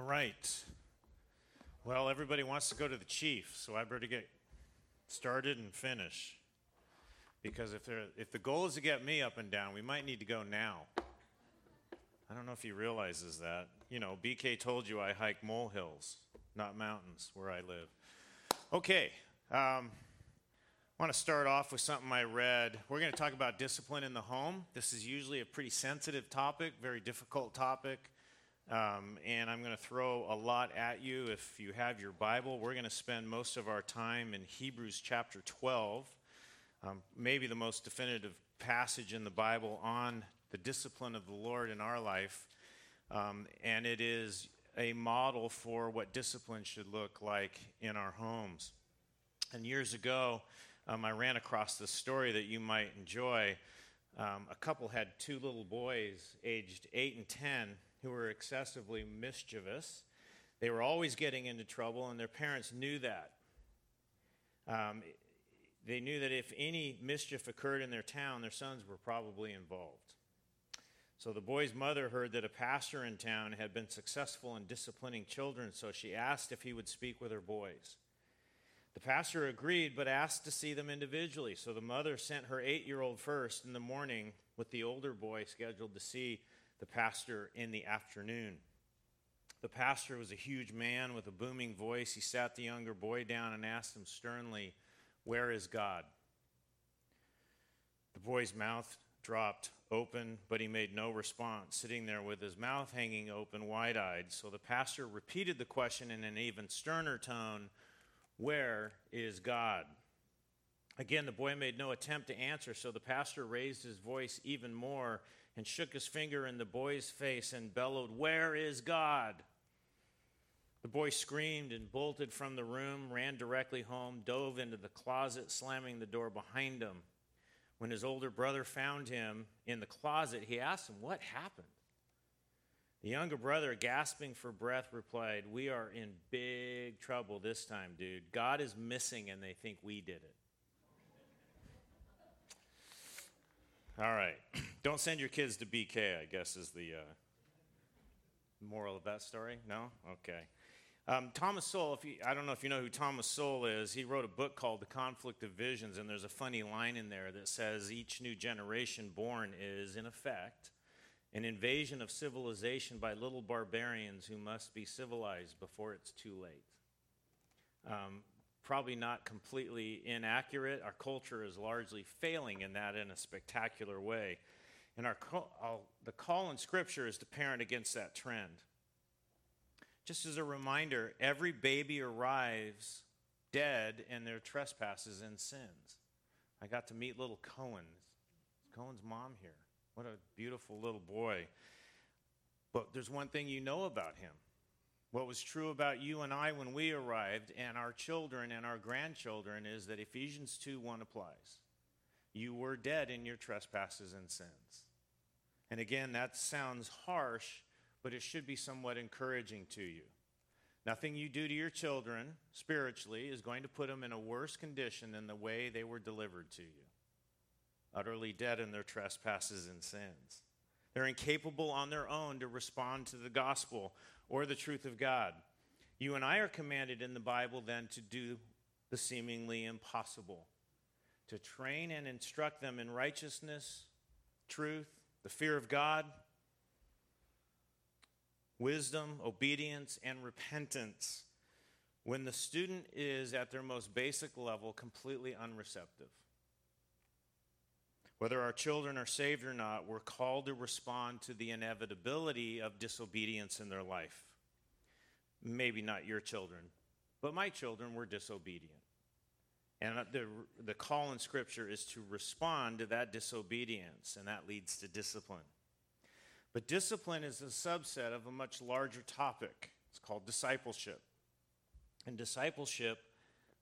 All right. Well, everybody wants to go to the chief, so I better get started and finish. Because if, if the goal is to get me up and down, we might need to go now. I don't know if he realizes that. You know, BK told you I hike molehills, not mountains, where I live. Okay. Um, I want to start off with something I read. We're going to talk about discipline in the home. This is usually a pretty sensitive topic, very difficult topic. Um, and I'm going to throw a lot at you. If you have your Bible, we're going to spend most of our time in Hebrews chapter 12, um, maybe the most definitive passage in the Bible on the discipline of the Lord in our life. Um, and it is a model for what discipline should look like in our homes. And years ago, um, I ran across this story that you might enjoy. Um, a couple had two little boys, aged 8 and 10 who were excessively mischievous. They were always getting into trouble, and their parents knew that. Um, they knew that if any mischief occurred in their town, their sons were probably involved. So the boy's mother heard that a pastor in town had been successful in disciplining children, so she asked if he would speak with her boys. The pastor agreed, but asked to see them individually. So the mother sent her eight year old first in the morning with the older boy scheduled to see the pastor in the afternoon. The pastor was a huge man with a booming voice. He sat the younger boy down and asked him sternly, Where is God? The boy's mouth dropped open, but he made no response, sitting there with his mouth hanging open, wide eyed. So the pastor repeated the question in an even sterner tone Where is God? Again, the boy made no attempt to answer, so the pastor raised his voice even more and shook his finger in the boy's face and bellowed, Where is God? The boy screamed and bolted from the room, ran directly home, dove into the closet, slamming the door behind him. When his older brother found him in the closet, he asked him, What happened? The younger brother, gasping for breath, replied, We are in big trouble this time, dude. God is missing, and they think we did it. All right. Don't send your kids to BK, I guess, is the uh, moral of that story. No? Okay. Um, Thomas Sowell, if you, I don't know if you know who Thomas Sowell is, he wrote a book called The Conflict of Visions, and there's a funny line in there that says each new generation born is, in effect, an invasion of civilization by little barbarians who must be civilized before it's too late. Um, probably not completely inaccurate. Our culture is largely failing in that in a spectacular way. And our call, the call in Scripture is to parent against that trend. Just as a reminder, every baby arrives dead in their trespasses and sins. I got to meet little Cohen. Cohen's mom here. What a beautiful little boy. But there's one thing you know about him what was true about you and I when we arrived, and our children and our grandchildren, is that Ephesians 2 1 applies. You were dead in your trespasses and sins. And again, that sounds harsh, but it should be somewhat encouraging to you. Nothing you do to your children spiritually is going to put them in a worse condition than the way they were delivered to you utterly dead in their trespasses and sins. They're incapable on their own to respond to the gospel or the truth of God. You and I are commanded in the Bible then to do the seemingly impossible to train and instruct them in righteousness, truth, the fear of God, wisdom, obedience, and repentance when the student is at their most basic level completely unreceptive. Whether our children are saved or not, we're called to respond to the inevitability of disobedience in their life. Maybe not your children, but my children were disobedient. And the, the call in Scripture is to respond to that disobedience, and that leads to discipline. But discipline is a subset of a much larger topic. It's called discipleship. And discipleship,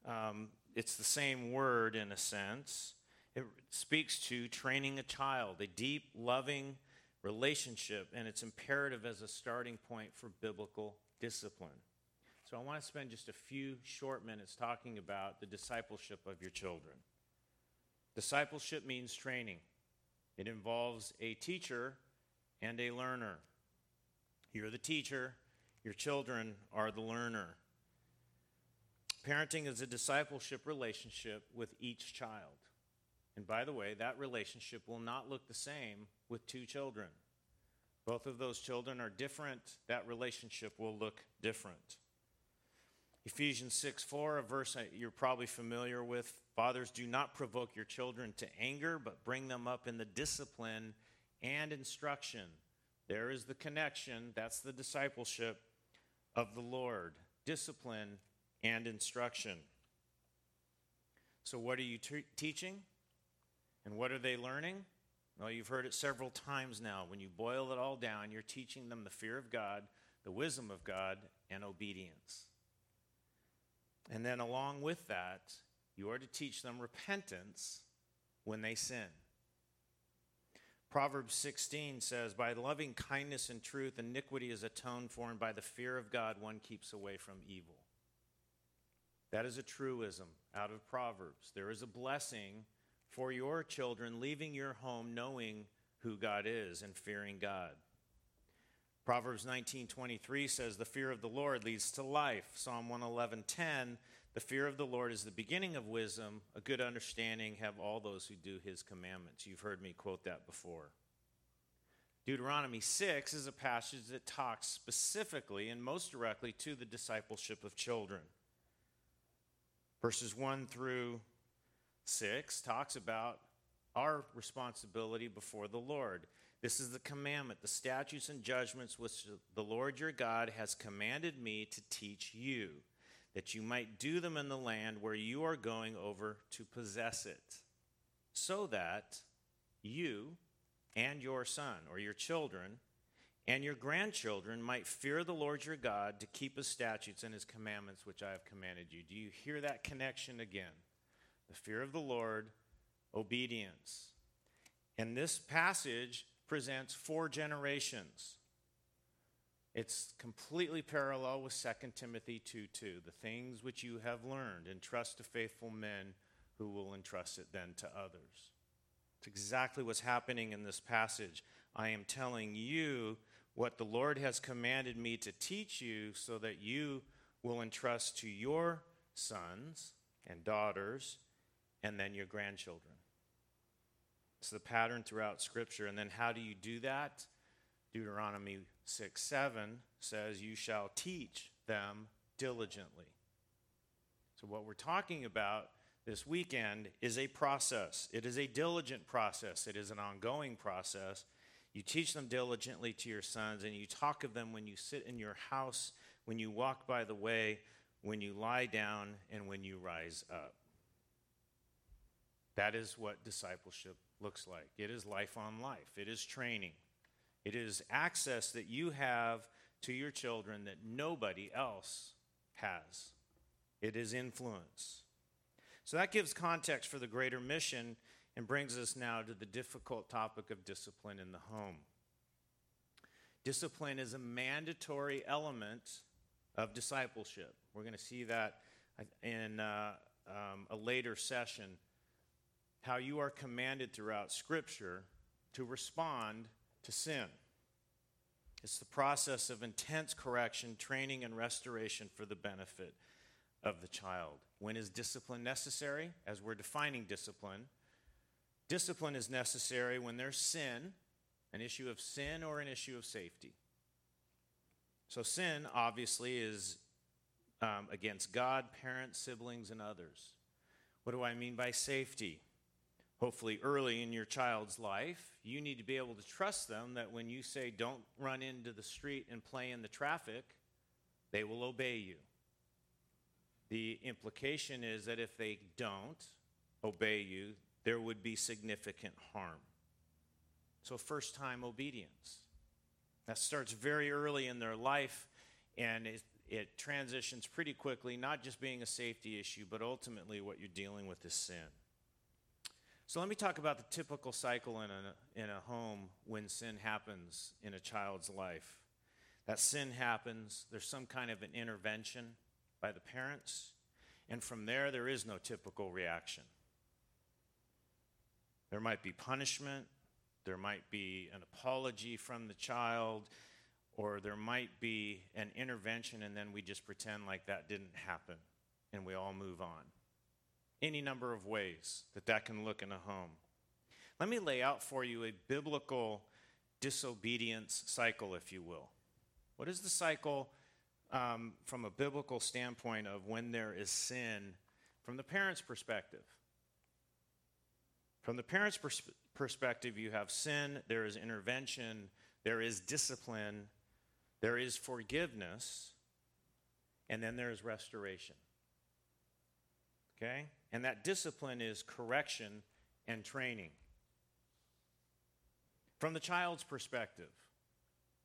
um, it's the same word in a sense it speaks to training a child, a deep, loving relationship, and it's imperative as a starting point for biblical discipline. So I want to spend just a few short minutes talking about the discipleship of your children. Discipleship means training, it involves a teacher and a learner. You're the teacher, Your children are the learner. Parenting is a discipleship relationship with each child. And by the way, that relationship will not look the same with two children. Both of those children are different. That relationship will look different. Ephesians 6 4, a verse you're probably familiar with. Fathers, do not provoke your children to anger, but bring them up in the discipline and instruction. There is the connection. That's the discipleship of the Lord discipline and instruction. So, what are you t- teaching? And what are they learning? Well, you've heard it several times now. When you boil it all down, you're teaching them the fear of God, the wisdom of God, and obedience. And then, along with that, you are to teach them repentance when they sin. Proverbs 16 says, By loving kindness and truth, iniquity is atoned for, and by the fear of God, one keeps away from evil. That is a truism out of Proverbs. There is a blessing for your children leaving your home knowing who God is and fearing God. Proverbs 19:23 says the fear of the Lord leads to life. Psalm 111:10 the fear of the Lord is the beginning of wisdom. A good understanding have all those who do his commandments. You've heard me quote that before. Deuteronomy 6 is a passage that talks specifically and most directly to the discipleship of children. Verses 1 through 6 talks about our responsibility before the Lord. This is the commandment, the statutes and judgments which the Lord your God has commanded me to teach you, that you might do them in the land where you are going over to possess it, so that you and your son or your children and your grandchildren might fear the Lord your God to keep his statutes and his commandments which I have commanded you. Do you hear that connection again? The fear of the Lord, obedience. And this passage presents four generations. It's completely parallel with 2 Timothy 2 2. The things which you have learned, entrust to faithful men who will entrust it then to others. It's exactly what's happening in this passage. I am telling you what the Lord has commanded me to teach you so that you will entrust to your sons and daughters and then your grandchildren. It's the pattern throughout Scripture. And then how do you do that? Deuteronomy 6 7 says, You shall teach them diligently. So, what we're talking about this weekend is a process. It is a diligent process, it is an ongoing process. You teach them diligently to your sons, and you talk of them when you sit in your house, when you walk by the way, when you lie down, and when you rise up. That is what discipleship looks like. It is life on life, it is training, it is access that you have to your children that nobody else has. It is influence. So that gives context for the greater mission and brings us now to the difficult topic of discipline in the home. Discipline is a mandatory element of discipleship. We're going to see that in uh, um, a later session how you are commanded throughout Scripture to respond to sin. It's the process of intense correction, training, and restoration for the benefit of the child. When is discipline necessary? As we're defining discipline, discipline is necessary when there's sin, an issue of sin or an issue of safety. So, sin obviously is um, against God, parents, siblings, and others. What do I mean by safety? Hopefully early in your child's life, you need to be able to trust them that when you say, don't run into the street and play in the traffic, they will obey you. The implication is that if they don't obey you, there would be significant harm. So, first time obedience. That starts very early in their life and it, it transitions pretty quickly, not just being a safety issue, but ultimately what you're dealing with is sin. So let me talk about the typical cycle in a, in a home when sin happens in a child's life. That sin happens, there's some kind of an intervention by the parents, and from there, there is no typical reaction. There might be punishment, there might be an apology from the child, or there might be an intervention and then we just pretend like that didn't happen and we all move on. Any number of ways that that can look in a home. Let me lay out for you a biblical disobedience cycle, if you will. What is the cycle um, from a biblical standpoint of when there is sin from the parent's perspective? From the parent's pers- perspective, you have sin, there is intervention, there is discipline, there is forgiveness, and then there is restoration. Okay? And that discipline is correction and training. From the child's perspective,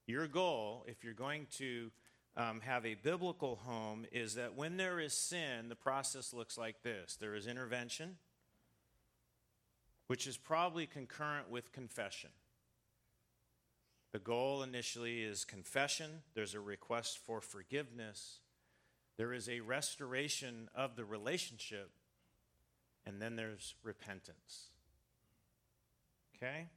your goal, if you're going to um, have a biblical home, is that when there is sin, the process looks like this there is intervention, which is probably concurrent with confession. The goal initially is confession, there's a request for forgiveness, there is a restoration of the relationship, and then there's repentance. Okay?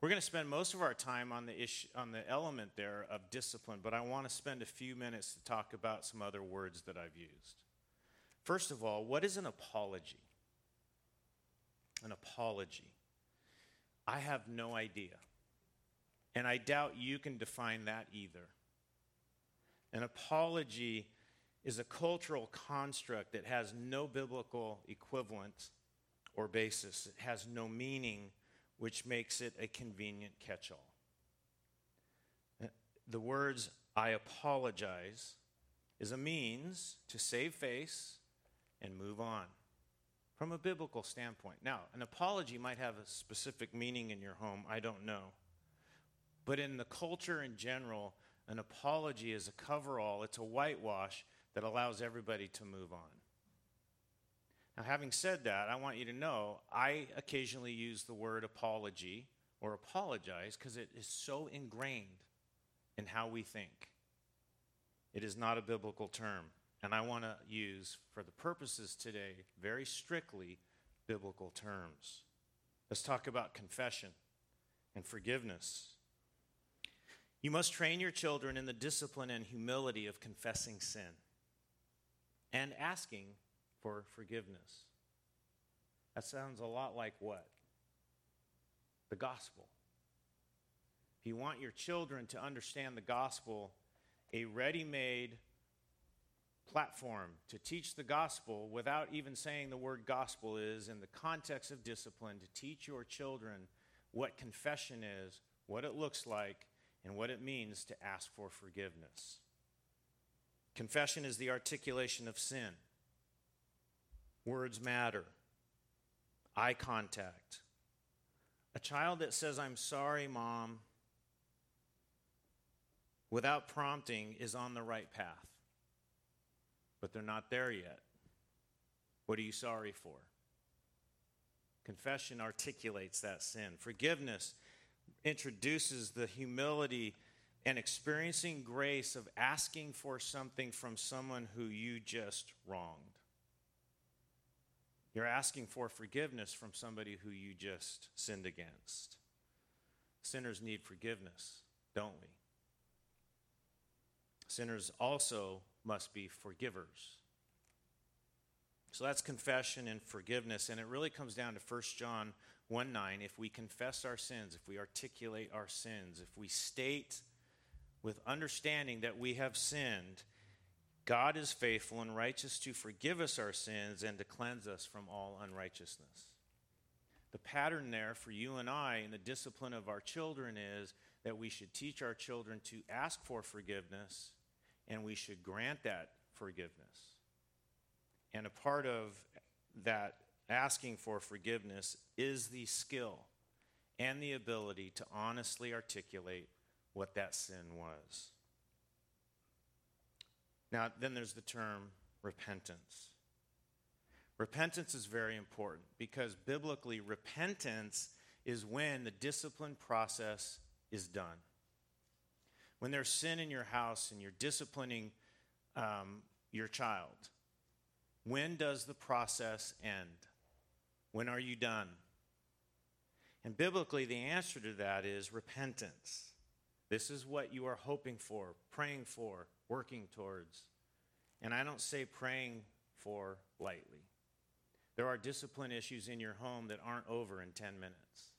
We're going to spend most of our time on the issue, on the element there of discipline, but I want to spend a few minutes to talk about some other words that I've used. First of all, what is an apology? An apology. I have no idea. And I doubt you can define that either. An apology is a cultural construct that has no biblical equivalent or basis, it has no meaning which makes it a convenient catch all. The words, I apologize, is a means to save face and move on from a biblical standpoint. Now, an apology might have a specific meaning in your home, I don't know. But in the culture in general, an apology is a coverall, it's a whitewash that allows everybody to move on. Now, having said that, I want you to know I occasionally use the word apology or apologize because it is so ingrained in how we think. It is not a biblical term. And I want to use, for the purposes today, very strictly biblical terms. Let's talk about confession and forgiveness. You must train your children in the discipline and humility of confessing sin and asking for forgiveness. That sounds a lot like what? The gospel. If you want your children to understand the gospel, a ready made platform to teach the gospel without even saying the word gospel is in the context of discipline to teach your children what confession is, what it looks like, and what it means to ask for forgiveness. Confession is the articulation of sin. Words matter. Eye contact. A child that says, I'm sorry, mom, without prompting is on the right path. But they're not there yet. What are you sorry for? Confession articulates that sin. Forgiveness introduces the humility and experiencing grace of asking for something from someone who you just wronged. You're asking for forgiveness from somebody who you just sinned against. Sinners need forgiveness, don't we? Sinners also must be forgivers. So that's confession and forgiveness. And it really comes down to 1 John 1 9. If we confess our sins, if we articulate our sins, if we state with understanding that we have sinned, God is faithful and righteous to forgive us our sins and to cleanse us from all unrighteousness. The pattern there for you and I in the discipline of our children is that we should teach our children to ask for forgiveness and we should grant that forgiveness. And a part of that asking for forgiveness is the skill and the ability to honestly articulate what that sin was. Now, then there's the term repentance. Repentance is very important because biblically, repentance is when the discipline process is done. When there's sin in your house and you're disciplining um, your child, when does the process end? When are you done? And biblically, the answer to that is repentance. This is what you are hoping for, praying for, working towards. And I don't say praying for lightly. There are discipline issues in your home that aren't over in 10 minutes.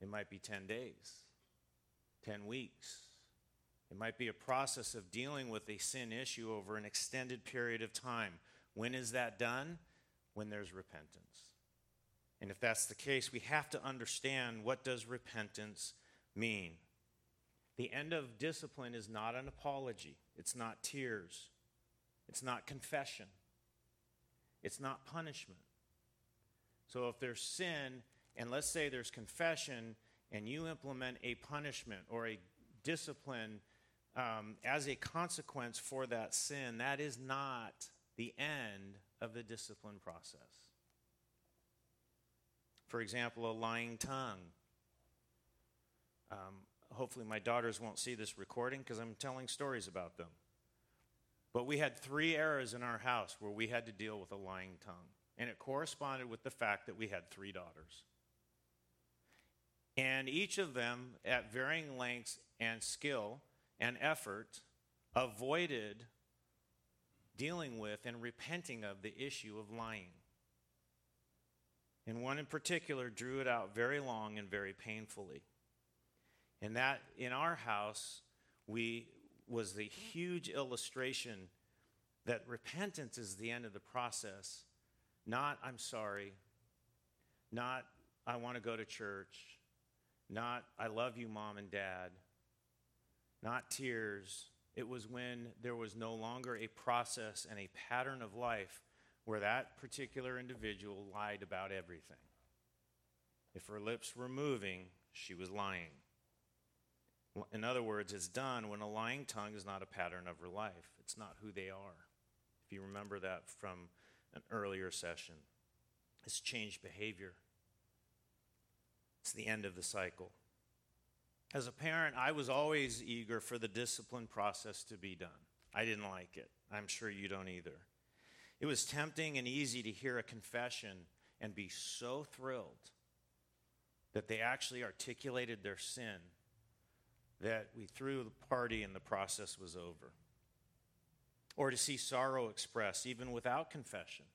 It might be 10 days, 10 weeks. It might be a process of dealing with a sin issue over an extended period of time. When is that done? When there's repentance. And if that's the case, we have to understand what does repentance mean? The end of discipline is not an apology. It's not tears. It's not confession. It's not punishment. So if there's sin, and let's say there's confession, and you implement a punishment or a discipline um, as a consequence for that sin, that is not the end of the discipline process. For example, a lying tongue. Um, hopefully, my daughters won't see this recording because I'm telling stories about them. But we had three eras in our house where we had to deal with a lying tongue. And it corresponded with the fact that we had three daughters. And each of them, at varying lengths and skill and effort, avoided dealing with and repenting of the issue of lying. And one in particular drew it out very long and very painfully. And that in our house, we was the huge illustration that repentance is the end of the process, not I'm sorry, not I want to go to church, not I love you, mom and dad, not tears. It was when there was no longer a process and a pattern of life where that particular individual lied about everything. If her lips were moving, she was lying. In other words, it's done when a lying tongue is not a pattern of her life. It's not who they are. If you remember that from an earlier session, it's changed behavior. It's the end of the cycle. As a parent, I was always eager for the discipline process to be done. I didn't like it. I'm sure you don't either. It was tempting and easy to hear a confession and be so thrilled that they actually articulated their sin that we threw the party and the process was over. Or to see sorrow expressed even without confession.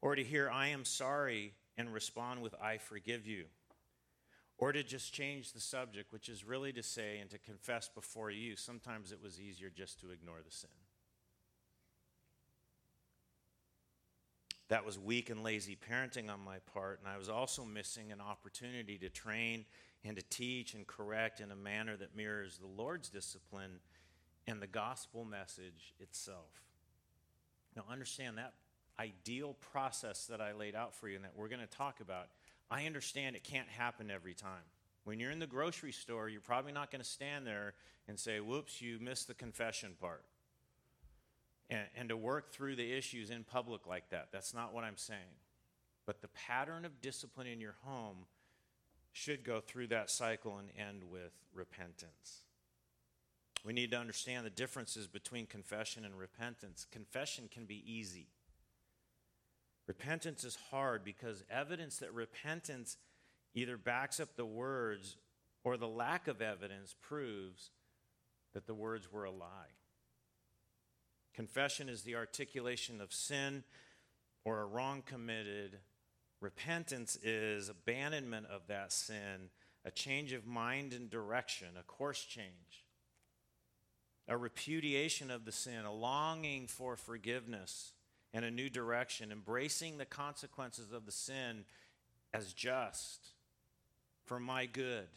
Or to hear, I am sorry, and respond with, I forgive you. Or to just change the subject, which is really to say and to confess before you. Sometimes it was easier just to ignore the sin. That was weak and lazy parenting on my part, and I was also missing an opportunity to train and to teach and correct in a manner that mirrors the Lord's discipline and the gospel message itself. Now, understand that ideal process that I laid out for you and that we're going to talk about. I understand it can't happen every time. When you're in the grocery store, you're probably not going to stand there and say, whoops, you missed the confession part. And, and to work through the issues in public like that. That's not what I'm saying. But the pattern of discipline in your home should go through that cycle and end with repentance. We need to understand the differences between confession and repentance. Confession can be easy. Repentance is hard because evidence that repentance either backs up the words or the lack of evidence proves that the words were a lie. Confession is the articulation of sin or a wrong committed Repentance is abandonment of that sin, a change of mind and direction, a course change, a repudiation of the sin, a longing for forgiveness and a new direction, embracing the consequences of the sin as just for my good,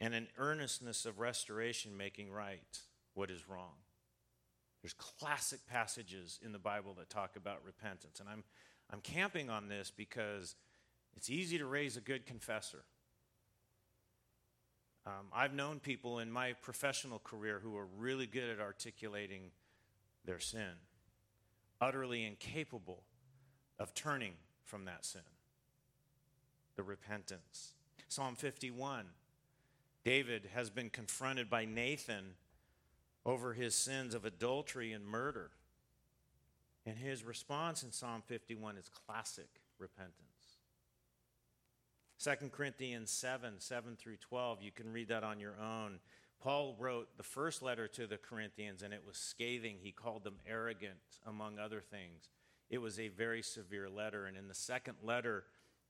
and an earnestness of restoration, making right what is wrong. There's classic passages in the Bible that talk about repentance, and I'm I'm camping on this because it's easy to raise a good confessor. Um, I've known people in my professional career who are really good at articulating their sin, utterly incapable of turning from that sin. The repentance. Psalm 51 David has been confronted by Nathan over his sins of adultery and murder. And his response in Psalm 51 is classic repentance. 2 Corinthians 7 7 through 12, you can read that on your own. Paul wrote the first letter to the Corinthians, and it was scathing. He called them arrogant, among other things. It was a very severe letter. And in the second letter,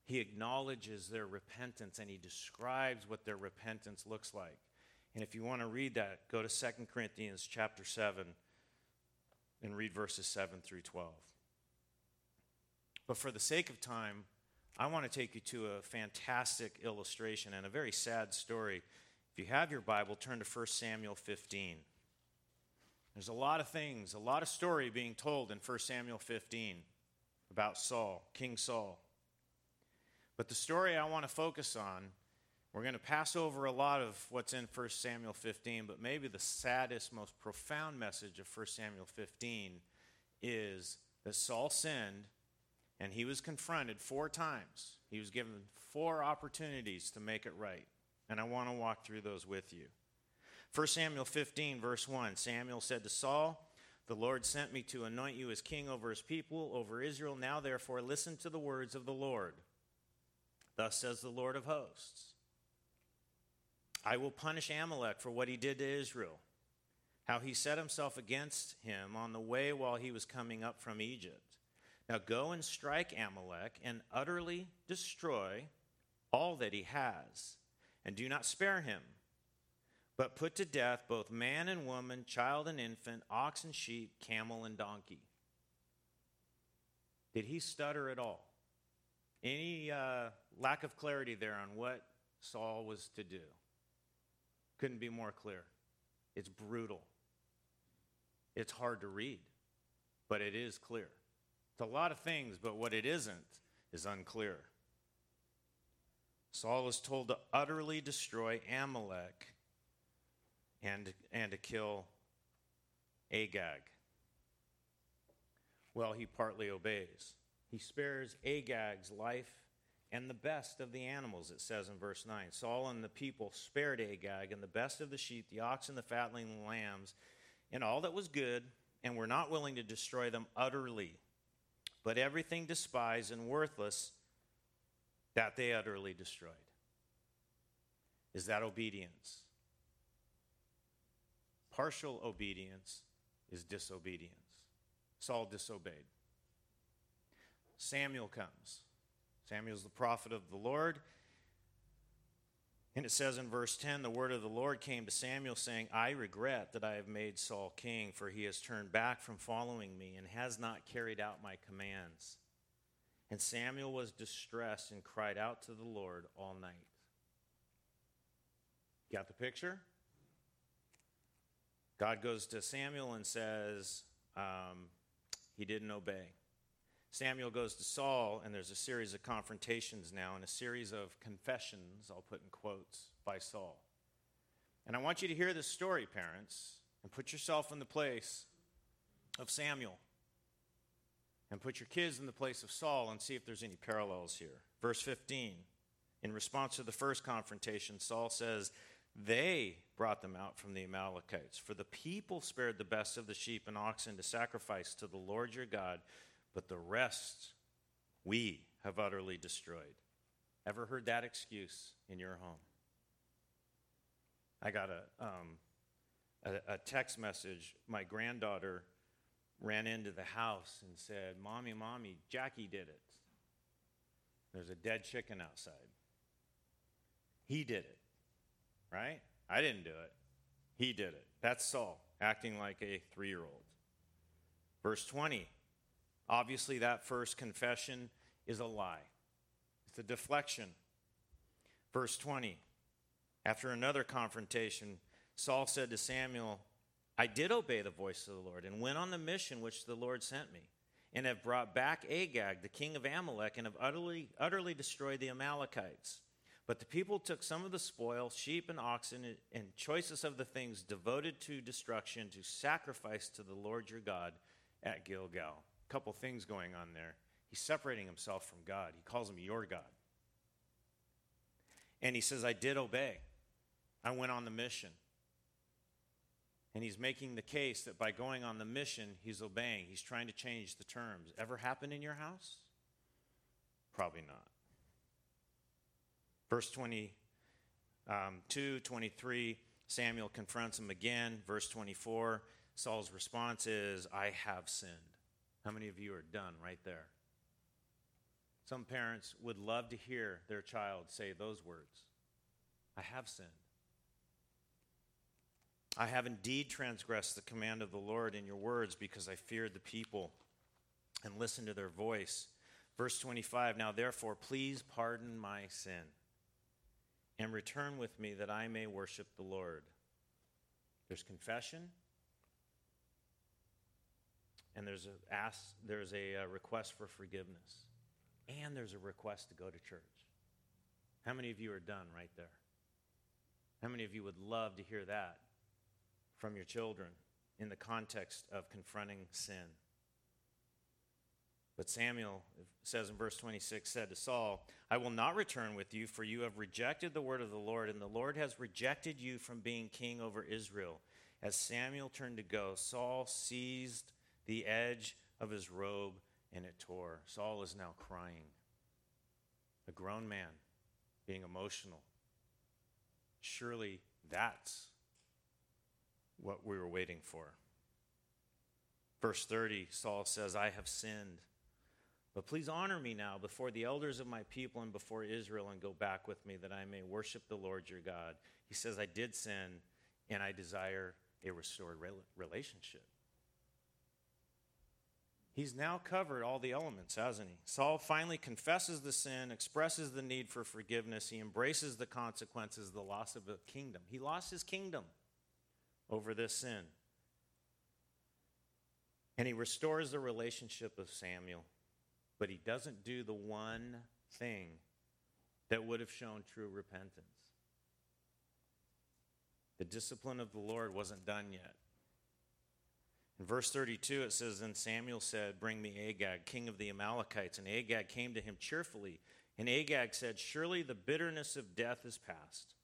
he acknowledges their repentance and he describes what their repentance looks like. And if you want to read that, go to 2 Corinthians chapter 7 and read verses 7 through 12. But for the sake of time, I want to take you to a fantastic illustration and a very sad story. If you have your Bible, turn to 1 Samuel 15. There's a lot of things, a lot of story being told in 1 Samuel 15 about Saul, King Saul. But the story I want to focus on, we're going to pass over a lot of what's in 1 Samuel 15, but maybe the saddest, most profound message of 1 Samuel 15 is that Saul sinned and he was confronted four times. He was given four opportunities to make it right. And I want to walk through those with you. 1 Samuel 15, verse 1 Samuel said to Saul, The Lord sent me to anoint you as king over his people, over Israel. Now, therefore, listen to the words of the Lord. Thus says the Lord of hosts I will punish Amalek for what he did to Israel, how he set himself against him on the way while he was coming up from Egypt. Now go and strike Amalek and utterly destroy all that he has, and do not spare him, but put to death both man and woman, child and infant, ox and sheep, camel and donkey. Did he stutter at all? Any uh, lack of clarity there on what Saul was to do? Couldn't be more clear. It's brutal. It's hard to read, but it is clear. It's a lot of things, but what it isn't is unclear. Saul is told to utterly destroy Amalek and, and to kill Agag. Well, he partly obeys. He spares Agag's life and the best of the animals, it says in verse 9. Saul and the people spared Agag and the best of the sheep, the oxen, the fatling, the lambs, and all that was good, and were not willing to destroy them utterly but everything despised and worthless that they utterly destroyed. Is that obedience? Partial obedience is disobedience. Saul disobeyed. Samuel comes. Samuel's the prophet of the Lord. And it says in verse 10 the word of the Lord came to Samuel, saying, I regret that I have made Saul king, for he has turned back from following me and has not carried out my commands. And Samuel was distressed and cried out to the Lord all night. Got the picture? God goes to Samuel and says, um, He didn't obey. Samuel goes to Saul, and there's a series of confrontations now and a series of confessions, I'll put in quotes, by Saul. And I want you to hear this story, parents, and put yourself in the place of Samuel. And put your kids in the place of Saul and see if there's any parallels here. Verse 15. In response to the first confrontation, Saul says, They brought them out from the Amalekites, for the people spared the best of the sheep and oxen to sacrifice to the Lord your God but the rest we have utterly destroyed. Ever heard that excuse in your home? I got a, um, a, a, text message. My granddaughter ran into the house and said, Mommy, Mommy, Jackie did it. There's a dead chicken outside. He did it, right? I didn't do it. He did it. That's Saul, acting like a three year old. Verse 20 Obviously, that first confession is a lie, it's a deflection. Verse 20 After another confrontation, Saul said to Samuel, I did obey the voice of the Lord and went on the mission which the Lord sent me, and have brought back Agag, the king of Amalek, and have utterly, utterly destroyed the Amalekites. But the people took some of the spoil, sheep and oxen, and choicest of the things devoted to destruction to sacrifice to the Lord your God at Gilgal couple things going on there. He's separating himself from God. He calls him your God. And he says, I did obey. I went on the mission. And he's making the case that by going on the mission, he's obeying. He's trying to change the terms. Ever happened in your house? Probably not. Verse 22, um, 23, Samuel confronts him again. Verse 24, Saul's response is, I have sinned. How many of you are done right there? Some parents would love to hear their child say those words I have sinned. I have indeed transgressed the command of the Lord in your words because I feared the people and listened to their voice. Verse 25 Now therefore, please pardon my sin and return with me that I may worship the Lord. There's confession, and there's a, ask, there's a, uh, request for forgiveness, and there's a request to go to church. How many of you are done right there? How many of you would love to hear that from your children in the context of confronting sin? But Samuel says in verse 26 said to Saul, I will not return with you, for you have rejected the word of the Lord, and the Lord has rejected you from being king over Israel. As Samuel turned to go, Saul seized the edge of his robe and it tore. Saul is now crying. A grown man being emotional. Surely that's what we were waiting for. Verse 30, Saul says, I have sinned. But please honor me now before the elders of my people and before Israel and go back with me that I may worship the Lord your God. He says, I did sin and I desire a restored relationship. He's now covered all the elements, hasn't he? Saul finally confesses the sin, expresses the need for forgiveness. He embraces the consequences, the loss of a kingdom. He lost his kingdom over this sin. And he restores the relationship of Samuel but he doesn't do the one thing that would have shown true repentance. The discipline of the Lord wasn't done yet. In verse 32, it says, Then Samuel said, Bring me Agag, king of the Amalekites. And Agag came to him cheerfully. And Agag said, Surely the bitterness of death is past.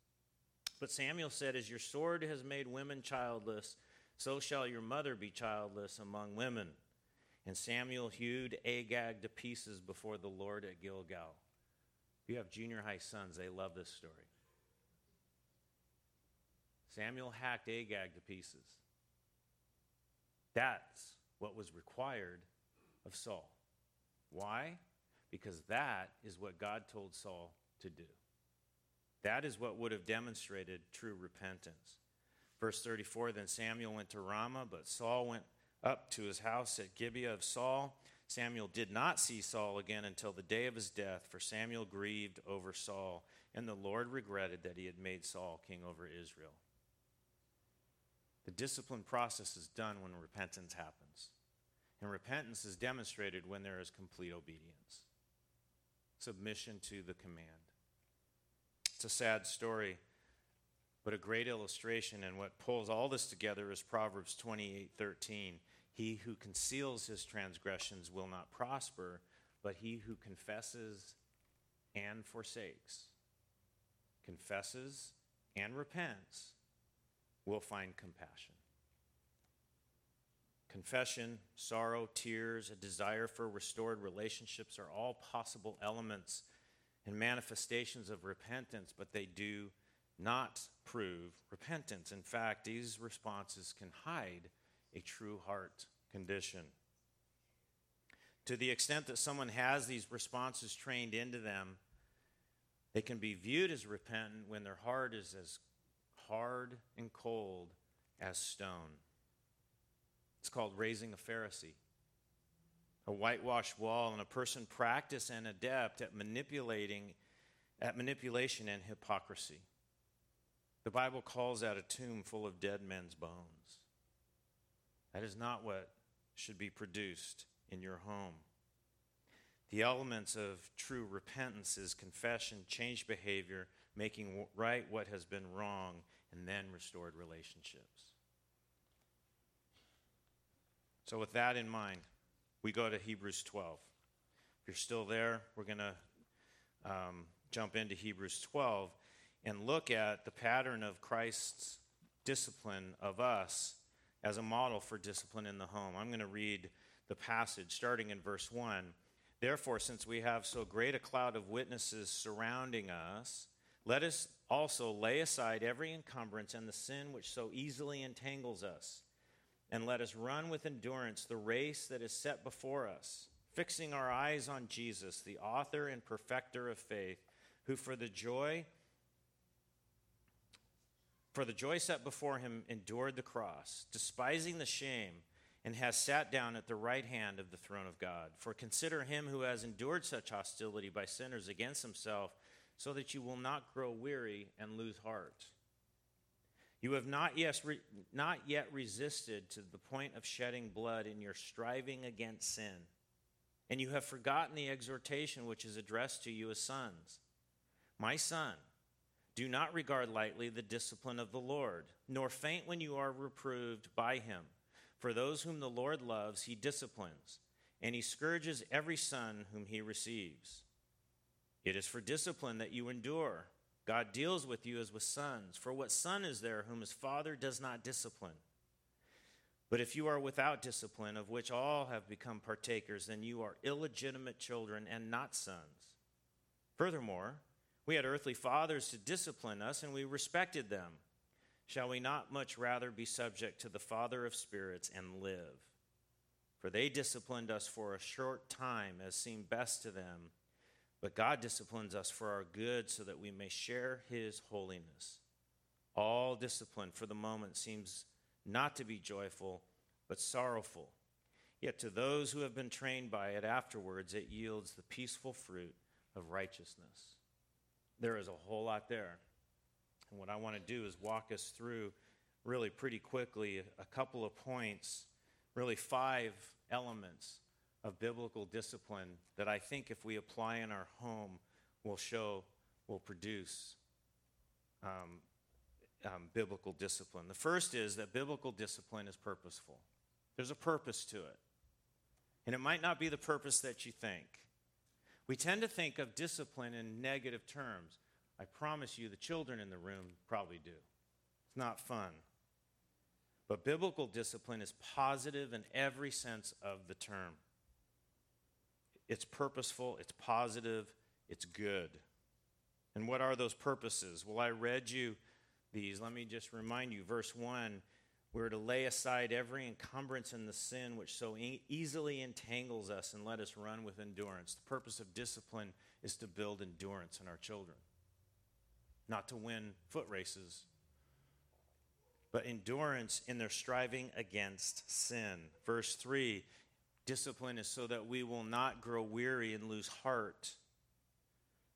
But Samuel said, As your sword has made women childless, so shall your mother be childless among women. And Samuel hewed Agag to pieces before the Lord at Gilgal. You have junior high sons, they love this story. Samuel hacked Agag to pieces. That's what was required of Saul. Why? Because that is what God told Saul to do. That is what would have demonstrated true repentance. Verse 34 Then Samuel went to Ramah, but Saul went up to his house at Gibeah of Saul. Samuel did not see Saul again until the day of his death, for Samuel grieved over Saul, and the Lord regretted that he had made Saul king over Israel. The discipline process is done when repentance happens. And repentance is demonstrated when there is complete obedience, submission to the command. It's a sad story, but a great illustration. And what pulls all this together is Proverbs 28 13. He who conceals his transgressions will not prosper, but he who confesses and forsakes, confesses and repents, will find compassion. Confession, sorrow, tears, a desire for restored relationships are all possible elements and manifestations of repentance, but they do not prove repentance. In fact, these responses can hide a true heart condition. To the extent that someone has these responses trained into them, they can be viewed as repentant when their heart is as hard and cold as stone. It's called raising a Pharisee. A whitewashed wall and a person practiced and adept at manipulating at manipulation and hypocrisy. The Bible calls that a tomb full of dead men's bones. That is not what should be produced in your home. The elements of true repentance is confession, changed behavior, making right what has been wrong, and then restored relationships. So, with that in mind, we go to Hebrews 12. If you're still there, we're going to um, jump into Hebrews 12 and look at the pattern of Christ's discipline of us as a model for discipline in the home. I'm going to read the passage starting in verse 1. Therefore, since we have so great a cloud of witnesses surrounding us, Let us also lay aside every encumbrance and the sin which so easily entangles us, and let us run with endurance the race that is set before us, fixing our eyes on Jesus, the author and perfecter of faith, who for the joy for the joy set before him endured the cross, despising the shame, and has sat down at the right hand of the throne of God. For consider him who has endured such hostility by sinners against himself, so that you will not grow weary and lose heart. You have not yet, re- not yet resisted to the point of shedding blood in your striving against sin, and you have forgotten the exhortation which is addressed to you as sons. My son, do not regard lightly the discipline of the Lord, nor faint when you are reproved by him. For those whom the Lord loves, he disciplines, and he scourges every son whom he receives. It is for discipline that you endure. God deals with you as with sons. For what son is there whom his father does not discipline? But if you are without discipline, of which all have become partakers, then you are illegitimate children and not sons. Furthermore, we had earthly fathers to discipline us, and we respected them. Shall we not much rather be subject to the Father of spirits and live? For they disciplined us for a short time, as seemed best to them, but God disciplines us for our good, so that we may share his holiness. All discipline for the moment seems not to be joyful, but sorrowful. Yet to those who have been trained by it afterwards, it yields the peaceful fruit of righteousness there is a whole lot there. And what I want to do is walk us through really pretty quickly a couple of points, really five elements of biblical discipline that I think if we apply in our home will show, will produce um, um, biblical discipline. The first is that biblical discipline is purposeful, there's a purpose to it. And it might not be the purpose that you think. We tend to think of discipline in negative terms. I promise you, the children in the room probably do. It's not fun. But biblical discipline is positive in every sense of the term. It's purposeful, it's positive, it's good. And what are those purposes? Well, I read you these. Let me just remind you. Verse 1 we're to lay aside every encumbrance and the sin which so e- easily entangles us and let us run with endurance. The purpose of discipline is to build endurance in our children, not to win foot races, but endurance in their striving against sin. Verse 3 discipline is so that we will not grow weary and lose heart.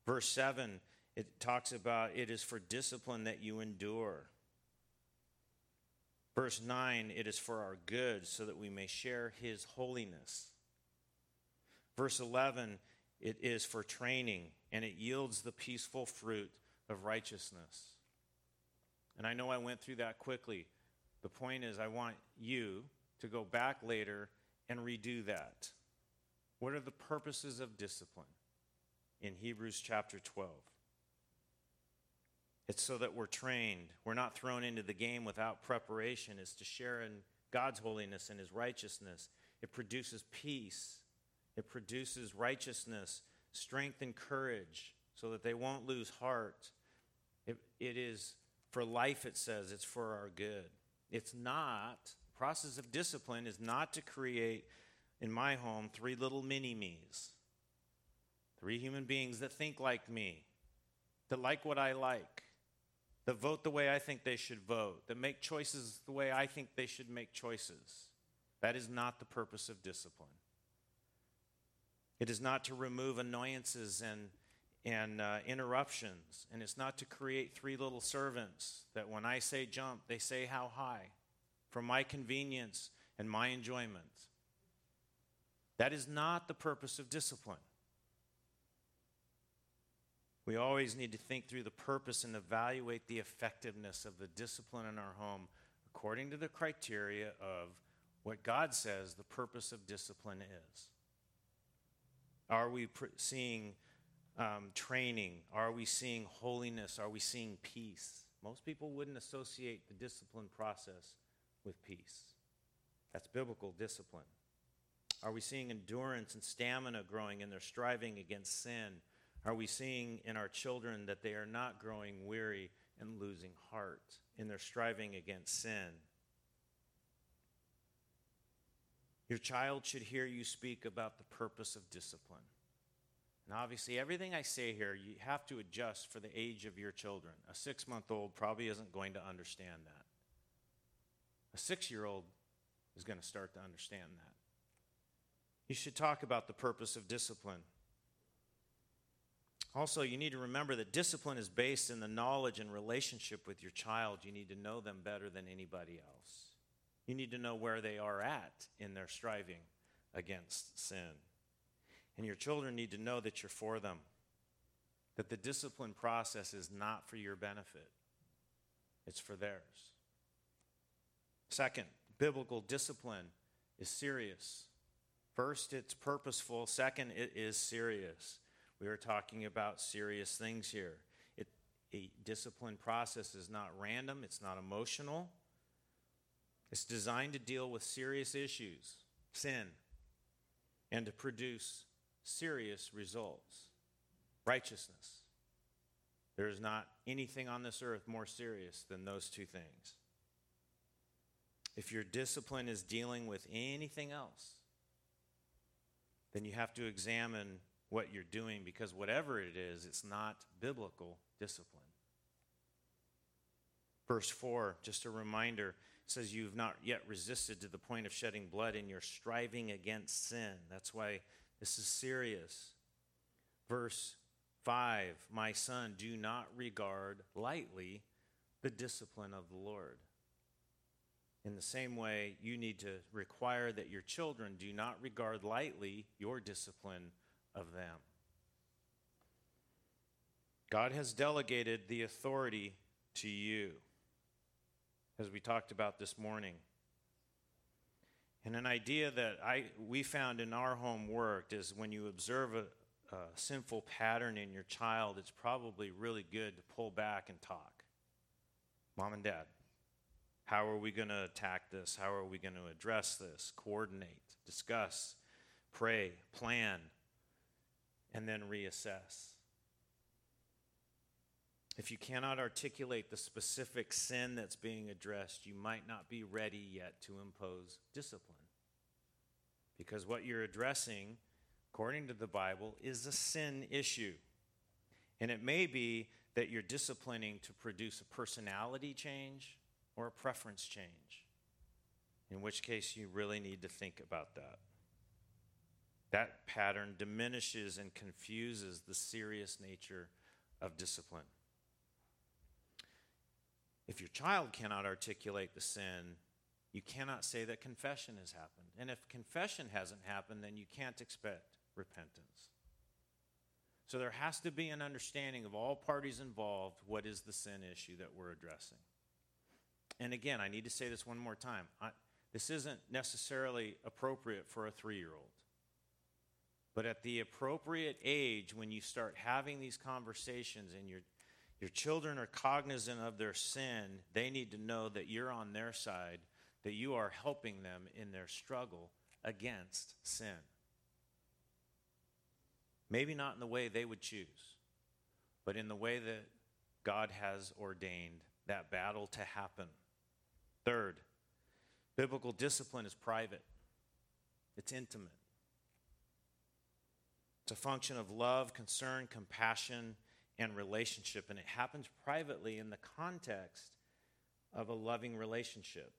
Verse 7 it talks about it is for discipline that you endure. Verse 9, it is for our good so that we may share his holiness. Verse 11, it is for training and it yields the peaceful fruit of righteousness. And I know I went through that quickly. The point is, I want you to go back later and redo that. What are the purposes of discipline in Hebrews chapter 12? It's so that we're trained. We're not thrown into the game without preparation. It's to share in God's holiness and his righteousness. It produces peace, it produces righteousness, strength, and courage so that they won't lose heart. It, it is for life, it says, it's for our good. It's not, process of discipline is not to create, in my home, three little mini me's. Three human beings that think like me, that like what I like, that vote the way I think they should vote, that make choices the way I think they should make choices. That is not the purpose of discipline. It is not to remove annoyances and, and uh, interruptions, and it's not to create three little servants that when I say jump, they say how high for my convenience and my enjoyment. That is not the purpose of discipline. We always need to think through the purpose and evaluate the effectiveness of the discipline in our home according to the criteria of what God says the purpose of discipline is. Are we pr- seeing um, training? Are we seeing holiness? Are we seeing peace? Most people wouldn't associate the discipline process with peace. That's biblical discipline. Are we seeing endurance and stamina growing in their striving against sin? Are we seeing in our children that they are not growing weary and losing heart in their striving against sin? Your child should hear you speak about the purpose of discipline. And obviously, everything I say here, you have to adjust for the age of your children. A six month old probably isn't going to understand that. A six year old is going to start to understand that. You should talk about the purpose of discipline. Also, you need to remember that discipline is based in the knowledge and relationship with your child. You need to know them better than anybody else. You need to know where they are at in their striving against sin. And your children need to know that you're for them, that the discipline process is not for your benefit, it's for theirs. Second, biblical discipline is serious. First, it's purposeful. Second, it is serious. We are talking about serious things here. It, a discipline process is not random, it's not emotional. It's designed to deal with serious issues, sin, and to produce serious results righteousness. There is not anything on this earth more serious than those two things. If your discipline is dealing with anything else, then you have to examine what you're doing because whatever it is, it's not biblical discipline. Verse 4, just a reminder, says you've not yet resisted to the point of shedding blood and you're striving against sin. That's why this is serious. Verse 5 My son, do not regard lightly the discipline of the Lord. In the same way, you need to require that your children do not regard lightly your discipline of them. God has delegated the authority to you, as we talked about this morning. And an idea that I, we found in our home worked is when you observe a, a sinful pattern in your child, it's probably really good to pull back and talk. Mom and dad, how are we going to attack this? How are we going to address this? Coordinate, discuss, pray, plan, and then reassess. If you cannot articulate the specific sin that's being addressed, you might not be ready yet to impose discipline. Because what you're addressing, according to the Bible, is a sin issue. And it may be that you're disciplining to produce a personality change or a preference change, in which case you really need to think about that. That pattern diminishes and confuses the serious nature of discipline. If your child cannot articulate the sin, you cannot say that confession has happened. And if confession hasn't happened, then you can't expect repentance. So there has to be an understanding of all parties involved what is the sin issue that we're addressing. And again, I need to say this one more time. I, this isn't necessarily appropriate for a three year old. But at the appropriate age, when you start having these conversations and your, your children are cognizant of their sin, they need to know that you're on their side, that you are helping them in their struggle against sin. Maybe not in the way they would choose, but in the way that God has ordained that battle to happen. Third, biblical discipline is private, it's intimate. It's a function of love, concern, compassion, and relationship, and it happens privately in the context of a loving relationship.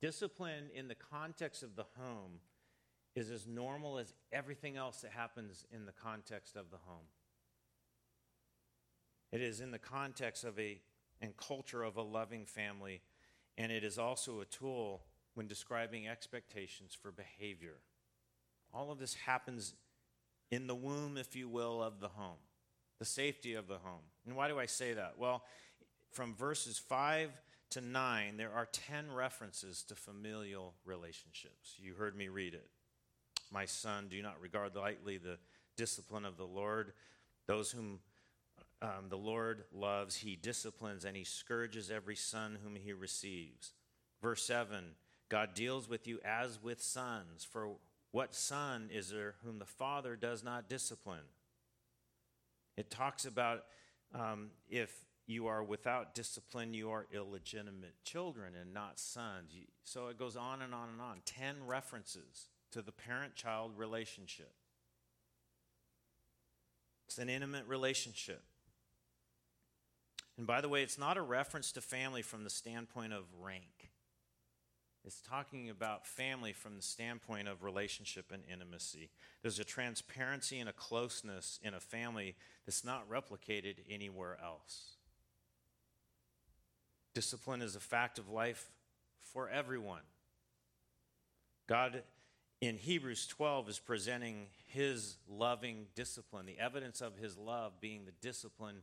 Discipline in the context of the home is as normal as everything else that happens in the context of the home. It is in the context of a and culture of a loving family, and it is also a tool when describing expectations for behavior. All of this happens in the womb, if you will, of the home, the safety of the home. And why do I say that? Well, from verses 5 to 9, there are 10 references to familial relationships. You heard me read it. My son, do not regard lightly the discipline of the Lord. Those whom um, the Lord loves, he disciplines, and he scourges every son whom he receives. Verse 7 God deals with you as with sons. For what son is there whom the father does not discipline? It talks about um, if you are without discipline, you are illegitimate children and not sons. So it goes on and on and on. Ten references to the parent child relationship. It's an intimate relationship. And by the way, it's not a reference to family from the standpoint of rank. It's talking about family from the standpoint of relationship and intimacy. There's a transparency and a closeness in a family that's not replicated anywhere else. Discipline is a fact of life for everyone. God in Hebrews 12 is presenting his loving discipline, the evidence of his love being the discipline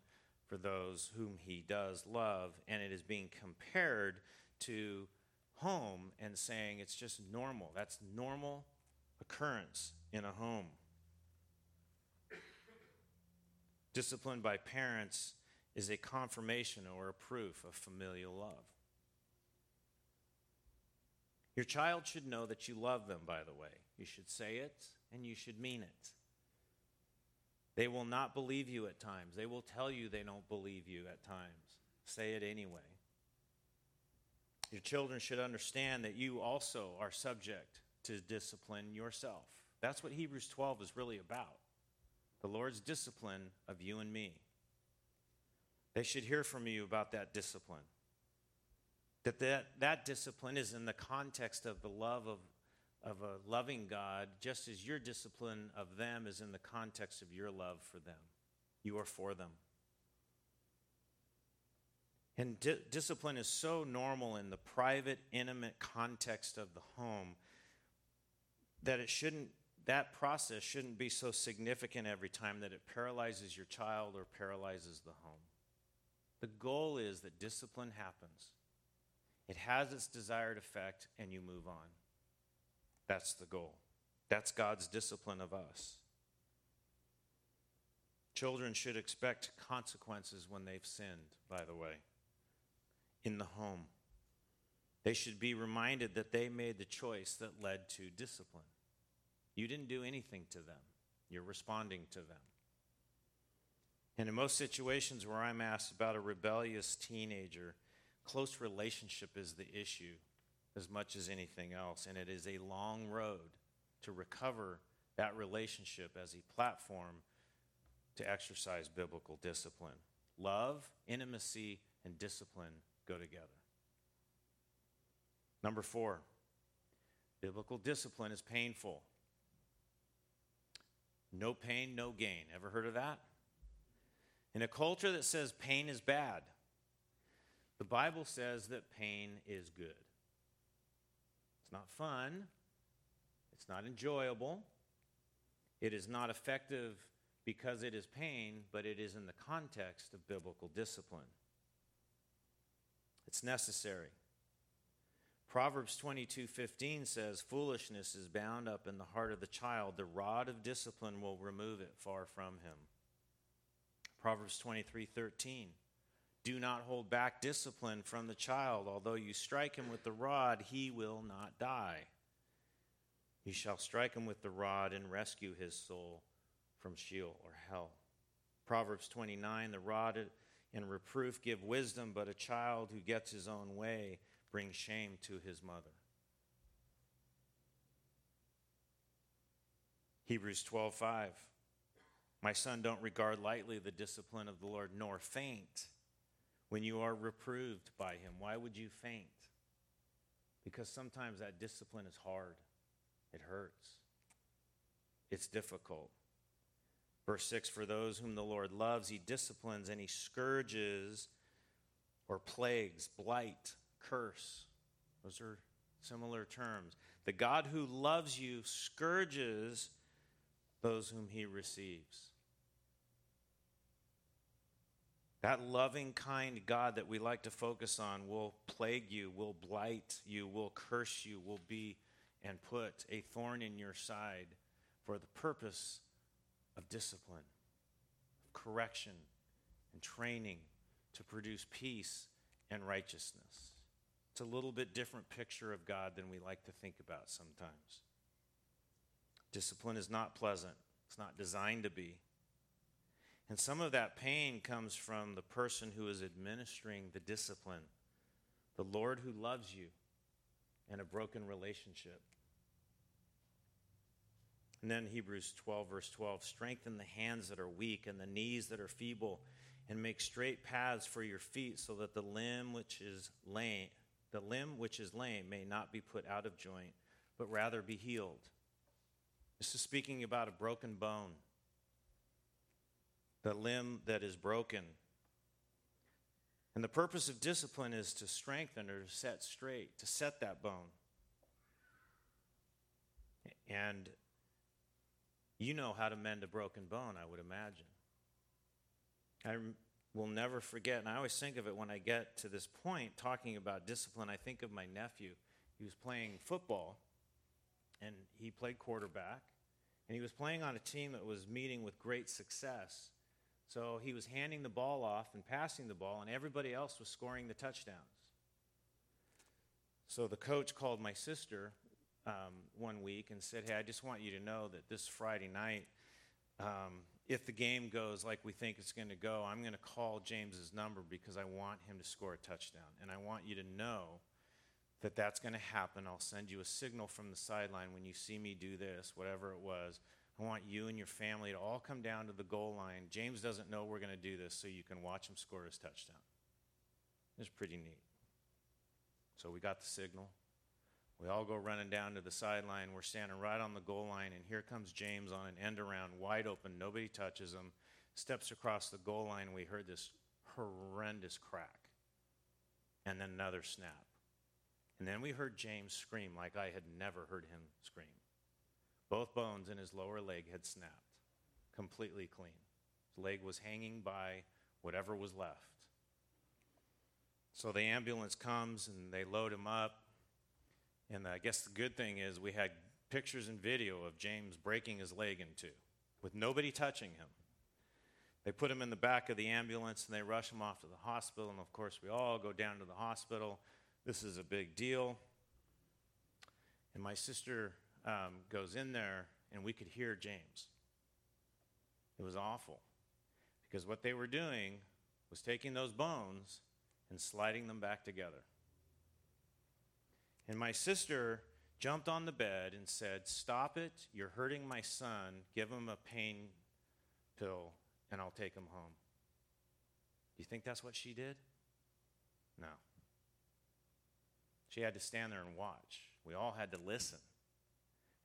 for those whom he does love, and it is being compared to home and saying it's just normal. That's normal occurrence in a home. Discipline by parents is a confirmation or a proof of familial love. Your child should know that you love them, by the way. You should say it and you should mean it. They will not believe you at times. They will tell you they don't believe you at times. Say it anyway. Your children should understand that you also are subject to discipline yourself. That's what Hebrews 12 is really about the Lord's discipline of you and me. They should hear from you about that discipline. That, that that discipline is in the context of the love of, of a loving God, just as your discipline of them is in the context of your love for them. You are for them. And di- discipline is so normal in the private, intimate context of the home that it shouldn't, that process shouldn't be so significant every time that it paralyzes your child or paralyzes the home. The goal is that discipline happens, it has its desired effect, and you move on. That's the goal. That's God's discipline of us. Children should expect consequences when they've sinned, by the way in the home. They should be reminded that they made the choice that led to discipline. You didn't do anything to them, you're responding to them. And in most situations where I'm asked about a rebellious teenager, close relationship is the issue as much as anything else. And it is a long road to recover that relationship as a platform to exercise biblical discipline. Love, intimacy, and discipline go together. Number four, biblical discipline is painful. No pain, no gain. Ever heard of that? In a culture that says pain is bad, the Bible says that pain is good. It's not fun, it's not enjoyable, it is not effective because it is pain, but it is in the context of biblical discipline. It's necessary. Proverbs 22:15 says foolishness is bound up in the heart of the child the rod of discipline will remove it far from him. Proverbs 23:13 Do not hold back discipline from the child although you strike him with the rod he will not die. You shall strike him with the rod and rescue his soul from Sheol or hell. Proverbs 29 The rod and reproof give wisdom, but a child who gets his own way brings shame to his mother. Hebrews 12:5 My son don't regard lightly the discipline of the Lord nor faint when you are reproved by him. Why would you faint? Because sometimes that discipline is hard. It hurts. It's difficult. Verse 6 For those whom the Lord loves, he disciplines and he scourges or plagues, blight, curse. Those are similar terms. The God who loves you scourges those whom he receives. That loving, kind God that we like to focus on will plague you, will blight you, will curse you, will be and put a thorn in your side for the purpose of discipline, of correction, and training to produce peace and righteousness. It's a little bit different picture of God than we like to think about sometimes. Discipline is not pleasant, it's not designed to be. And some of that pain comes from the person who is administering the discipline, the Lord who loves you, and a broken relationship. And then Hebrews 12, verse 12 strengthen the hands that are weak and the knees that are feeble, and make straight paths for your feet, so that the limb which is lame, the limb which is lame may not be put out of joint, but rather be healed. This is speaking about a broken bone the limb that is broken. And the purpose of discipline is to strengthen or to set straight, to set that bone. And you know how to mend a broken bone, I would imagine. I will never forget, and I always think of it when I get to this point talking about discipline. I think of my nephew. He was playing football, and he played quarterback, and he was playing on a team that was meeting with great success. So he was handing the ball off and passing the ball, and everybody else was scoring the touchdowns. So the coach called my sister um, one week and said, Hey, I just want you to know that this Friday night, um, if the game goes like we think it's going to go, I'm going to call James's number because I want him to score a touchdown. And I want you to know that that's going to happen. I'll send you a signal from the sideline when you see me do this, whatever it was. I want you and your family to all come down to the goal line. James doesn't know we're going to do this, so you can watch him score his touchdown. It's pretty neat. So we got the signal. We all go running down to the sideline. We're standing right on the goal line, and here comes James on an end around, wide open. Nobody touches him. Steps across the goal line, we heard this horrendous crack, and then another snap. And then we heard James scream like I had never heard him scream. Both bones in his lower leg had snapped, completely clean. His leg was hanging by whatever was left. So the ambulance comes and they load him up. And I guess the good thing is we had pictures and video of James breaking his leg in two with nobody touching him. They put him in the back of the ambulance and they rush him off to the hospital. And of course, we all go down to the hospital. This is a big deal. And my sister um, goes in there, and we could hear James. It was awful because what they were doing was taking those bones and sliding them back together. And my sister jumped on the bed and said, Stop it. You're hurting my son. Give him a pain pill, and I'll take him home. Do you think that's what she did? No. She had to stand there and watch. We all had to listen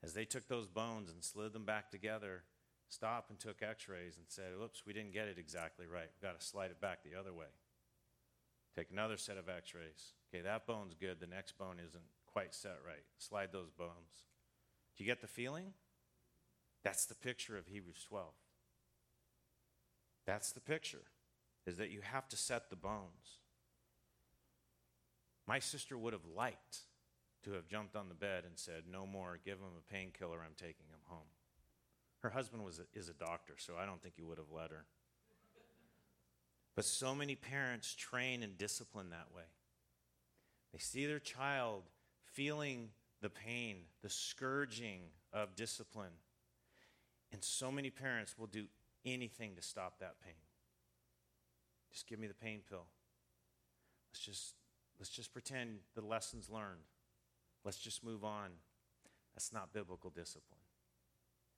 as they took those bones and slid them back together, stopped and took x rays and said, Oops, we didn't get it exactly right. We've got to slide it back the other way. Take another set of x rays. Okay, that bone's good. The next bone isn't quite set right. Slide those bones. Do you get the feeling? That's the picture of Hebrews 12. That's the picture, is that you have to set the bones. My sister would have liked to have jumped on the bed and said, No more, give him a painkiller, I'm taking him home. Her husband was a, is a doctor, so I don't think he would have let her. But so many parents train and discipline that way. They see their child feeling the pain, the scourging of discipline. And so many parents will do anything to stop that pain. Just give me the pain pill. Let's just, let's just pretend the lesson's learned. Let's just move on. That's not biblical discipline.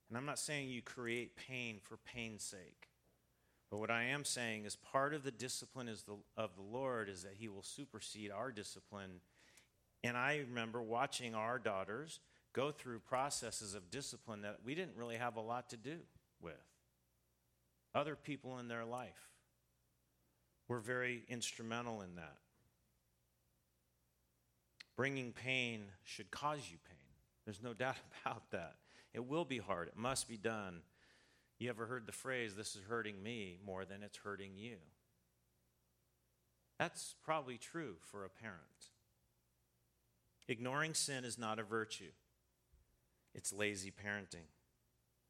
And I'm not saying you create pain for pain's sake. But what I am saying is part of the discipline is the, of the Lord is that He will supersede our discipline. And I remember watching our daughters go through processes of discipline that we didn't really have a lot to do with. Other people in their life were very instrumental in that. Bringing pain should cause you pain. There's no doubt about that. It will be hard, it must be done. You ever heard the phrase, this is hurting me more than it's hurting you? That's probably true for a parent. Ignoring sin is not a virtue, it's lazy parenting.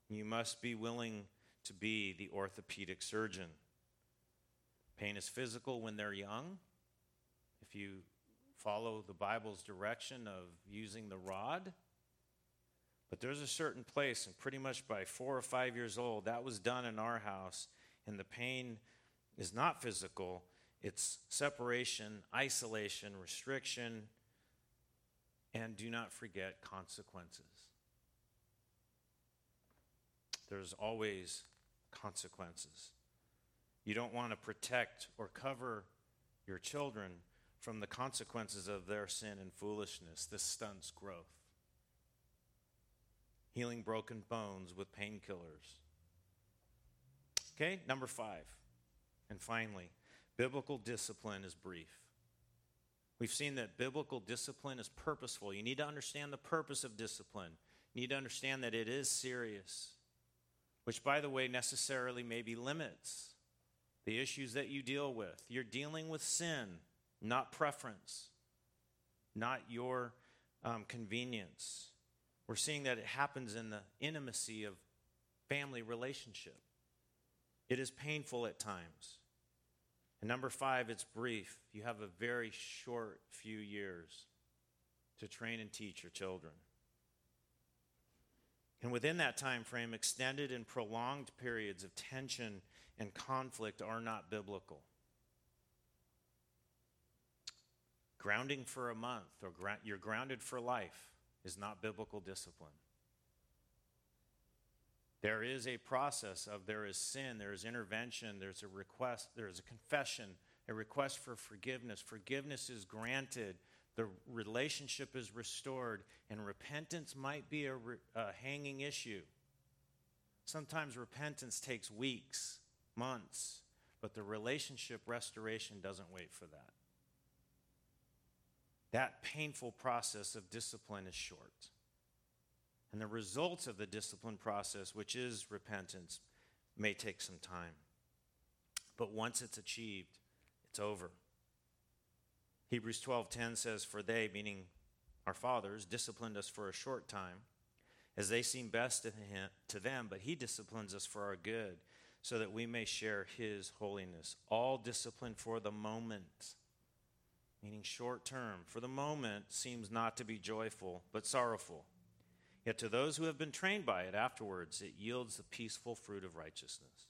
You must be willing to be the orthopedic surgeon. Pain is physical when they're young. If you follow the Bible's direction of using the rod. But there's a certain place, and pretty much by four or five years old, that was done in our house. And the pain is not physical, it's separation, isolation, restriction, and do not forget consequences. There's always consequences. You don't want to protect or cover your children from the consequences of their sin and foolishness. This stunts growth. Healing broken bones with painkillers. Okay, number five. And finally, biblical discipline is brief. We've seen that biblical discipline is purposeful. You need to understand the purpose of discipline. You need to understand that it is serious, which, by the way, necessarily maybe limits the issues that you deal with. You're dealing with sin, not preference, not your um, convenience. We're seeing that it happens in the intimacy of family relationship. It is painful at times. And number five, it's brief. You have a very short few years to train and teach your children. And within that time frame, extended and prolonged periods of tension and conflict are not biblical. Grounding for a month or gra- you're grounded for life is not biblical discipline. There is a process of there is sin, there is intervention, there's a request, there is a confession, a request for forgiveness. Forgiveness is granted, the relationship is restored, and repentance might be a, re, a hanging issue. Sometimes repentance takes weeks, months, but the relationship restoration doesn't wait for that. That painful process of discipline is short. And the results of the discipline process, which is repentance, may take some time. But once it's achieved, it's over. Hebrews 12:10 says for they meaning our fathers disciplined us for a short time as they seem best to them but he disciplines us for our good so that we may share his holiness all discipline for the moment meaning short term for the moment seems not to be joyful but sorrowful Yet to those who have been trained by it afterwards, it yields the peaceful fruit of righteousness.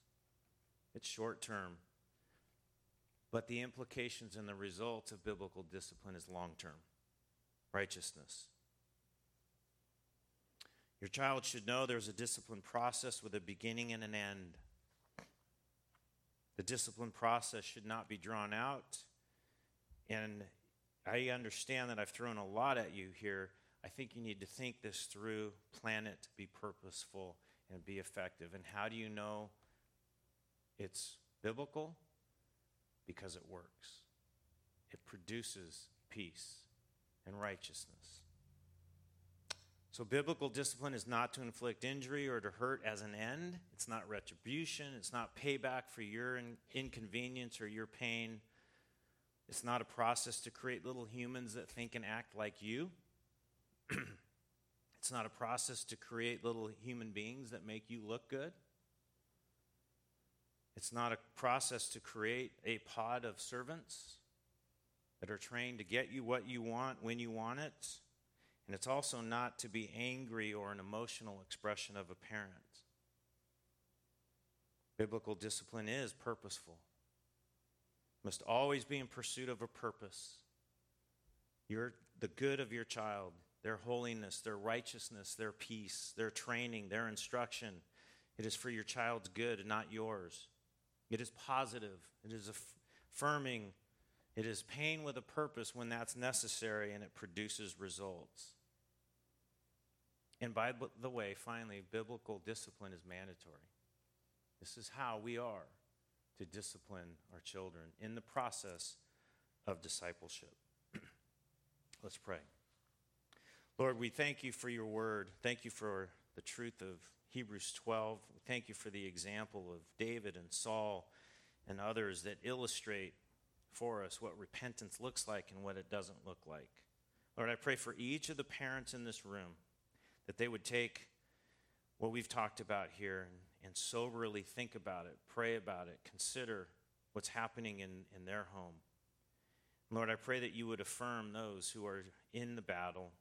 It's short term, but the implications and the results of biblical discipline is long term righteousness. Your child should know there's a discipline process with a beginning and an end. The discipline process should not be drawn out. And I understand that I've thrown a lot at you here, I think you need to think this through, plan it, be purposeful, and be effective. And how do you know it's biblical? Because it works, it produces peace and righteousness. So, biblical discipline is not to inflict injury or to hurt as an end. It's not retribution. It's not payback for your inconvenience or your pain. It's not a process to create little humans that think and act like you. it's not a process to create little human beings that make you look good. It's not a process to create a pod of servants that are trained to get you what you want when you want it. And it's also not to be angry or an emotional expression of a parent. Biblical discipline is purposeful, must always be in pursuit of a purpose. Your, the good of your child their holiness, their righteousness, their peace, their training, their instruction. It is for your child's good, and not yours. It is positive, it is affirming, it is pain with a purpose when that's necessary, and it produces results. And by the way, finally, biblical discipline is mandatory. This is how we are to discipline our children in the process of discipleship. Let's pray. Lord, we thank you for your word. Thank you for the truth of Hebrews 12. Thank you for the example of David and Saul and others that illustrate for us what repentance looks like and what it doesn't look like. Lord, I pray for each of the parents in this room that they would take what we've talked about here and, and soberly think about it, pray about it, consider what's happening in, in their home. Lord, I pray that you would affirm those who are in the battle,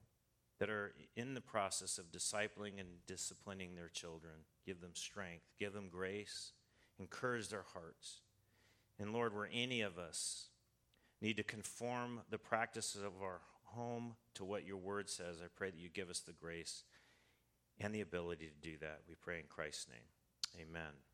that are in the process of discipling and disciplining their children. Give them strength, give them grace, encourage their hearts. And Lord, where any of us need to conform the practices of our home to what your word says, I pray that you give us the grace and the ability to do that. We pray in Christ's name. Amen.